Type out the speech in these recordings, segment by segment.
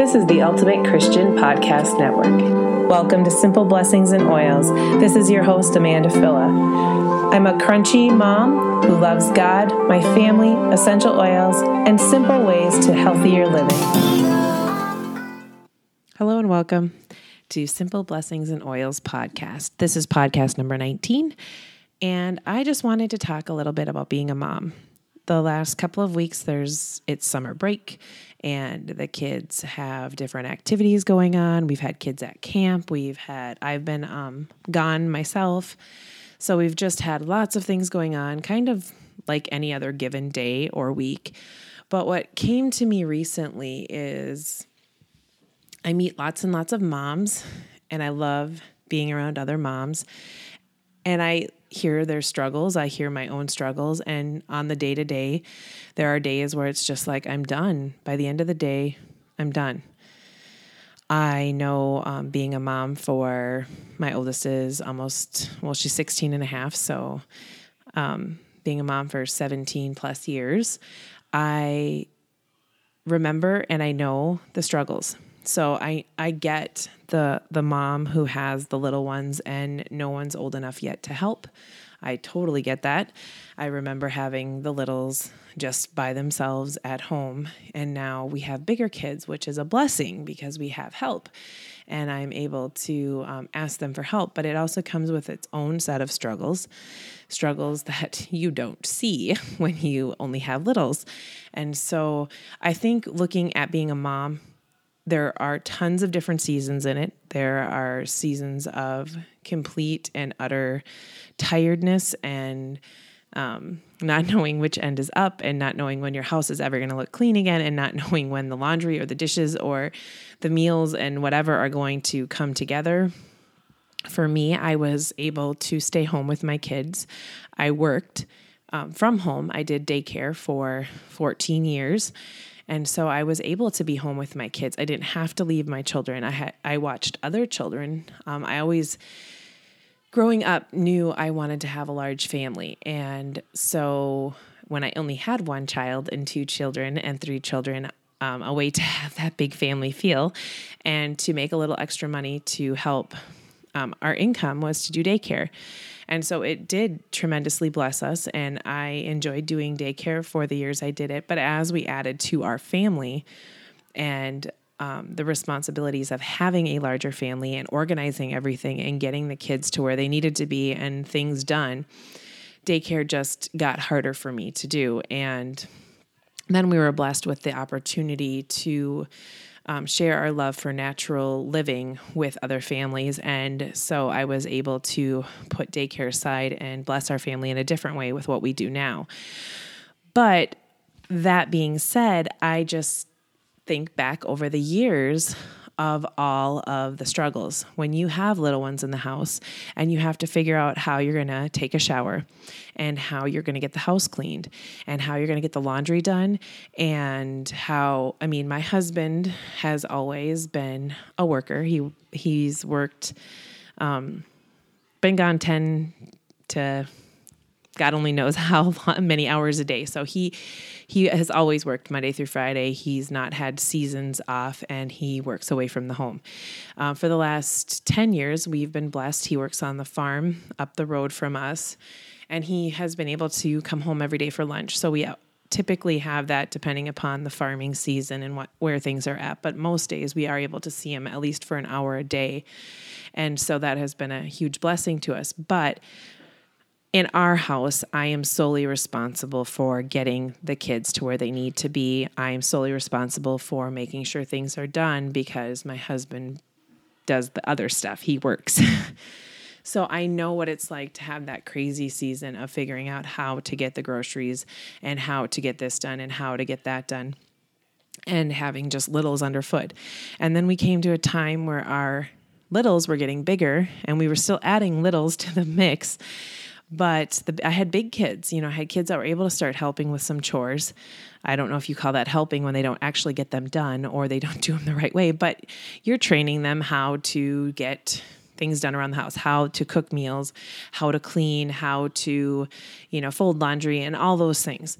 This is the Ultimate Christian Podcast Network. Welcome to Simple Blessings and Oils. This is your host, Amanda Phila. I'm a crunchy mom who loves God, my family, essential oils, and simple ways to healthier living. Hello and welcome to Simple Blessings and Oils podcast. This is podcast number 19, and I just wanted to talk a little bit about being a mom the last couple of weeks there's it's summer break and the kids have different activities going on. We've had kids at camp. We've had i've been um, gone myself. So we've just had lots of things going on kind of like any other given day or week. But what came to me recently is i meet lots and lots of moms and i love being around other moms. And i hear their struggles. I hear my own struggles. And on the day to day, there are days where it's just like, I'm done. By the end of the day, I'm done. I know um, being a mom for my oldest is almost, well, she's 16 and a half. So um, being a mom for 17 plus years, I remember and I know the struggles. So I I get the the mom who has the little ones and no one's old enough yet to help. I totally get that. I remember having the littles just by themselves at home and now we have bigger kids, which is a blessing because we have help and I'm able to um, ask them for help. But it also comes with its own set of struggles, struggles that you don't see when you only have littles. And so I think looking at being a mom there are tons of different seasons in it. There are seasons of complete and utter tiredness and um, not knowing which end is up and not knowing when your house is ever going to look clean again and not knowing when the laundry or the dishes or the meals and whatever are going to come together. For me, I was able to stay home with my kids. I worked um, from home. I did daycare for 14 years and so I was able to be home with my kids. I didn't have to leave my children. I had I watched other children. Um, I always growing up knew I wanted to have a large family. And so when I only had one child and two children and three children, um, a way to have that big family feel and to make a little extra money to help um, our income was to do daycare. And so it did tremendously bless us. And I enjoyed doing daycare for the years I did it. But as we added to our family and um, the responsibilities of having a larger family and organizing everything and getting the kids to where they needed to be and things done, daycare just got harder for me to do. And then we were blessed with the opportunity to um, share our love for natural living with other families. And so I was able to put daycare aside and bless our family in a different way with what we do now. But that being said, I just think back over the years of all of the struggles. When you have little ones in the house and you have to figure out how you're going to take a shower and how you're going to get the house cleaned and how you're going to get the laundry done and how I mean my husband has always been a worker. He he's worked um been gone 10 to God only knows how many hours a day. So he he has always worked Monday through Friday. He's not had seasons off, and he works away from the home. Uh, for the last ten years, we've been blessed. He works on the farm up the road from us, and he has been able to come home every day for lunch. So we typically have that depending upon the farming season and what where things are at but most days we are able to see him at least for an hour a day and so that has been a huge blessing to us but in our house, I am solely responsible for getting the kids to where they need to be. I am solely responsible for making sure things are done because my husband does the other stuff. He works. so I know what it's like to have that crazy season of figuring out how to get the groceries and how to get this done and how to get that done and having just littles underfoot. And then we came to a time where our littles were getting bigger and we were still adding littles to the mix but the, I had big kids, you know, I had kids that were able to start helping with some chores. I don't know if you call that helping when they don't actually get them done or they don't do them the right way, but you're training them how to get things done around the house, how to cook meals, how to clean, how to, you know, fold laundry and all those things.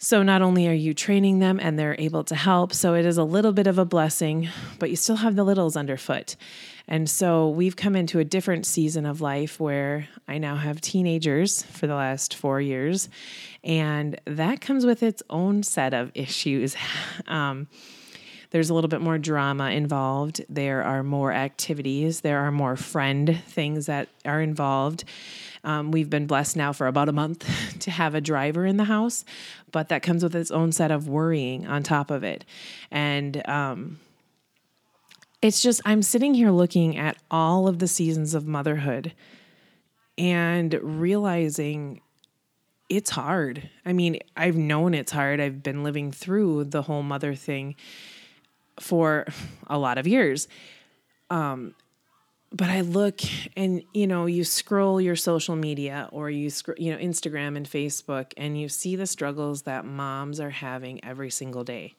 So not only are you training them and they're able to help, so it is a little bit of a blessing, but you still have the littles underfoot. And so we've come into a different season of life where I now have teenagers for the last four years, and that comes with its own set of issues. Um, there's a little bit more drama involved. There are more activities. There are more friend things that are involved. Um, we've been blessed now for about a month to have a driver in the house, but that comes with its own set of worrying on top of it. And um, it's just, I'm sitting here looking at all of the seasons of motherhood and realizing it's hard. I mean, I've known it's hard. I've been living through the whole mother thing for a lot of years. Um, but I look and you know you scroll your social media or you sc- you know Instagram and Facebook and you see the struggles that moms are having every single day.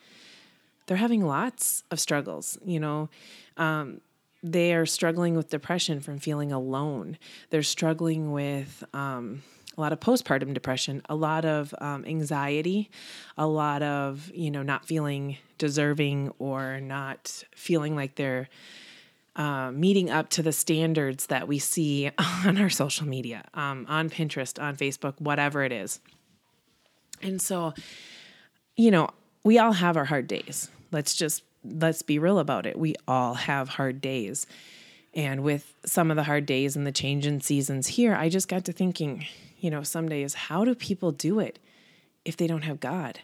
They're having lots of struggles, you know. Um, they are struggling with depression from feeling alone. They're struggling with um, a lot of postpartum depression, a lot of um, anxiety, a lot of you know not feeling deserving or not feeling like they're uh, meeting up to the standards that we see on our social media, um, on Pinterest, on Facebook, whatever it is. And so, you know, we all have our hard days. Let's just let's be real about it. We all have hard days. And with some of the hard days and the change in seasons here, I just got to thinking, you know, some days, how do people do it if they don't have God?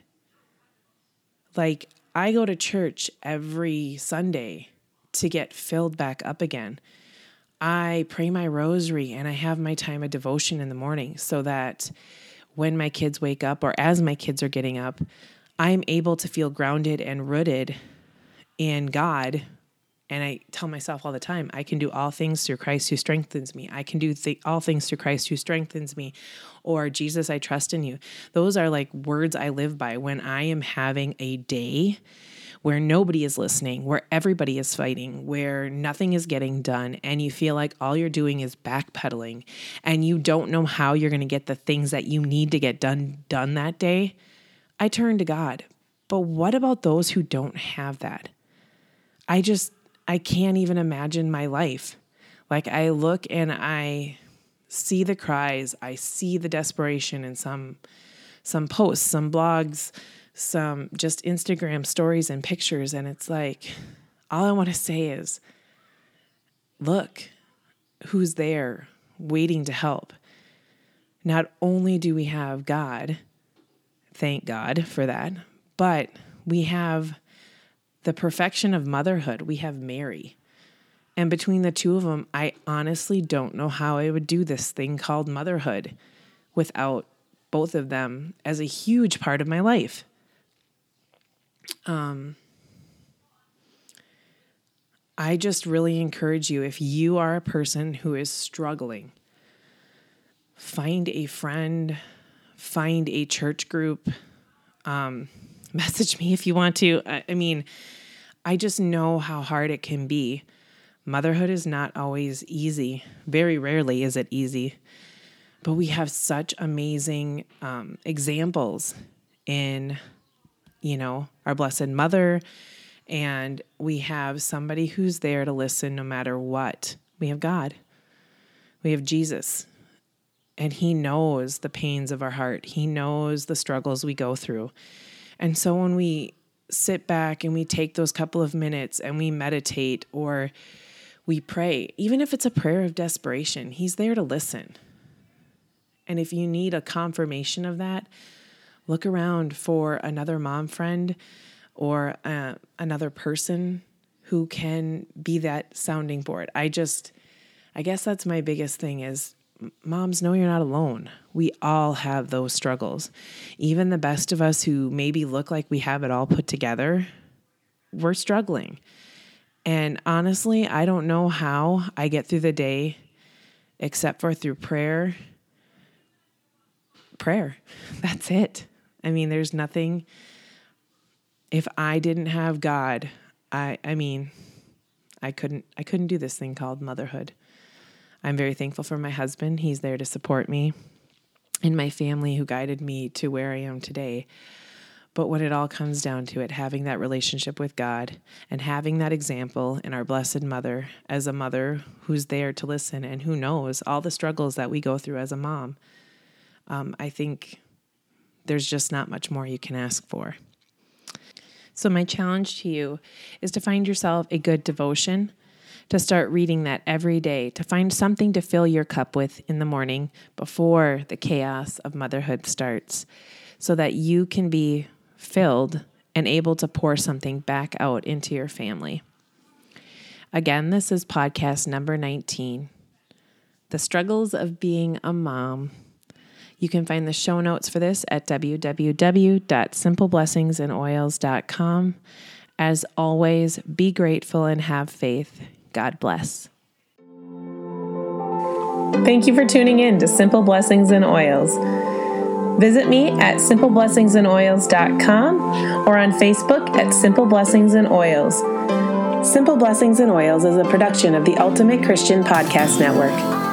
Like, I go to church every Sunday to get filled back up again. I pray my rosary and I have my time of devotion in the morning so that when my kids wake up or as my kids are getting up, I'm able to feel grounded and rooted in God. And I tell myself all the time, I can do all things through Christ who strengthens me. I can do th- all things through Christ who strengthens me. Or Jesus, I trust in you. Those are like words I live by when I am having a day where nobody is listening, where everybody is fighting, where nothing is getting done, and you feel like all you're doing is backpedaling and you don't know how you're going to get the things that you need to get done done that day, I turn to God. But what about those who don't have that? I just I can't even imagine my life. Like I look and I see the cries, I see the desperation in some some posts, some blogs, some just Instagram stories and pictures. And it's like, all I want to say is, look who's there waiting to help. Not only do we have God, thank God for that, but we have the perfection of motherhood. We have Mary. And between the two of them, I honestly don't know how I would do this thing called motherhood without both of them as a huge part of my life. Um, I just really encourage you if you are a person who is struggling, find a friend, find a church group, um, message me if you want to. I, I mean, I just know how hard it can be. Motherhood is not always easy. Very rarely is it easy. But we have such amazing um, examples in you know, our Blessed Mother, and we have somebody who's there to listen no matter what. We have God, we have Jesus, and He knows the pains of our heart, He knows the struggles we go through. And so when we sit back and we take those couple of minutes and we meditate or we pray, even if it's a prayer of desperation, He's there to listen. And if you need a confirmation of that, look around for another mom friend or uh, another person who can be that sounding board. I just, I guess that's my biggest thing is moms know you're not alone. We all have those struggles. Even the best of us who maybe look like we have it all put together, we're struggling. And honestly, I don't know how I get through the day except for through prayer. Prayer. That's it. I mean, there's nothing if I didn't have God, I I mean, I couldn't I couldn't do this thing called motherhood. I'm very thankful for my husband. He's there to support me and my family who guided me to where I am today. But what it all comes down to it having that relationship with God and having that example in our Blessed Mother as a mother who's there to listen and who knows all the struggles that we go through as a mom. Um, I think there's just not much more you can ask for. So, my challenge to you is to find yourself a good devotion, to start reading that every day, to find something to fill your cup with in the morning before the chaos of motherhood starts, so that you can be filled and able to pour something back out into your family. Again, this is podcast number 19 The Struggles of Being a Mom. You can find the show notes for this at www.simpleblessingsandoils.com. As always, be grateful and have faith. God bless. Thank you for tuning in to Simple Blessings and Oils. Visit me at simpleblessingsandoils.com or on Facebook at Simple Blessings and Oils. Simple Blessings and Oils is a production of the Ultimate Christian Podcast Network.